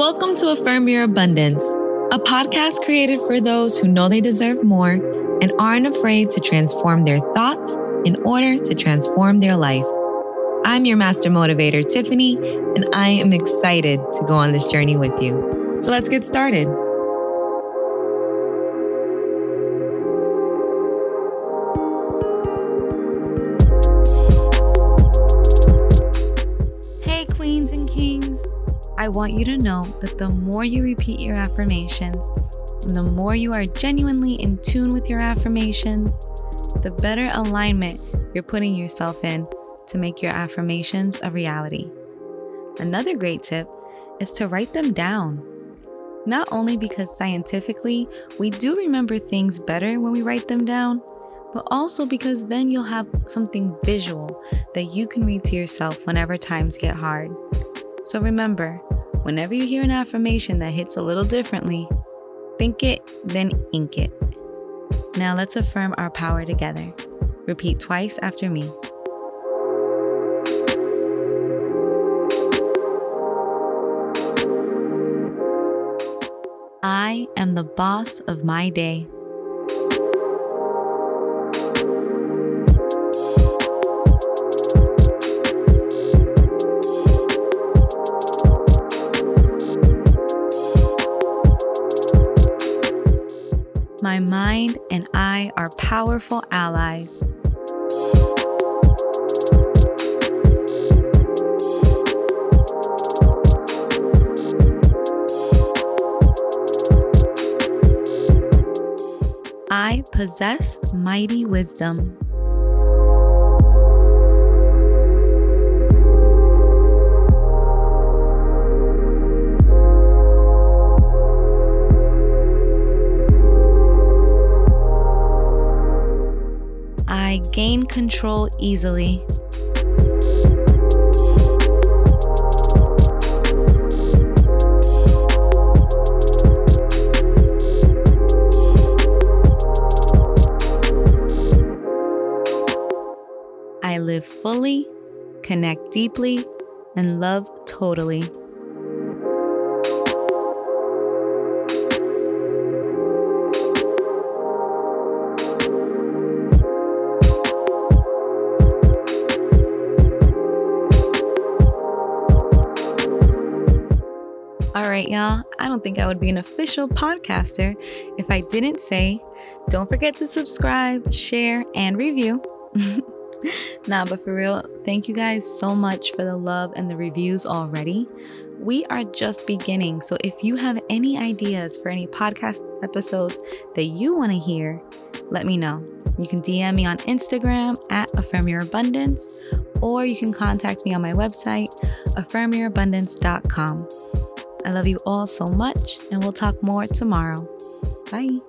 Welcome to Affirm Your Abundance, a podcast created for those who know they deserve more and aren't afraid to transform their thoughts in order to transform their life. I'm your master motivator, Tiffany, and I am excited to go on this journey with you. So let's get started. Hey, queens and kings. I want you to know that the more you repeat your affirmations, and the more you are genuinely in tune with your affirmations, the better alignment you're putting yourself in to make your affirmations a reality. Another great tip is to write them down. Not only because scientifically we do remember things better when we write them down, but also because then you'll have something visual that you can read to yourself whenever times get hard. So remember, whenever you hear an affirmation that hits a little differently, think it, then ink it. Now let's affirm our power together. Repeat twice after me. I am the boss of my day. My mind and I are powerful allies. I possess mighty wisdom. Gain control easily. I live fully, connect deeply, and love totally. All right, y'all. I don't think I would be an official podcaster if I didn't say, don't forget to subscribe, share, and review. nah, but for real, thank you guys so much for the love and the reviews already. We are just beginning, so if you have any ideas for any podcast episodes that you want to hear, let me know. You can DM me on Instagram at Affirm Your Abundance, or you can contact me on my website, affirmyourabundance.com. I love you all so much, and we'll talk more tomorrow. Bye.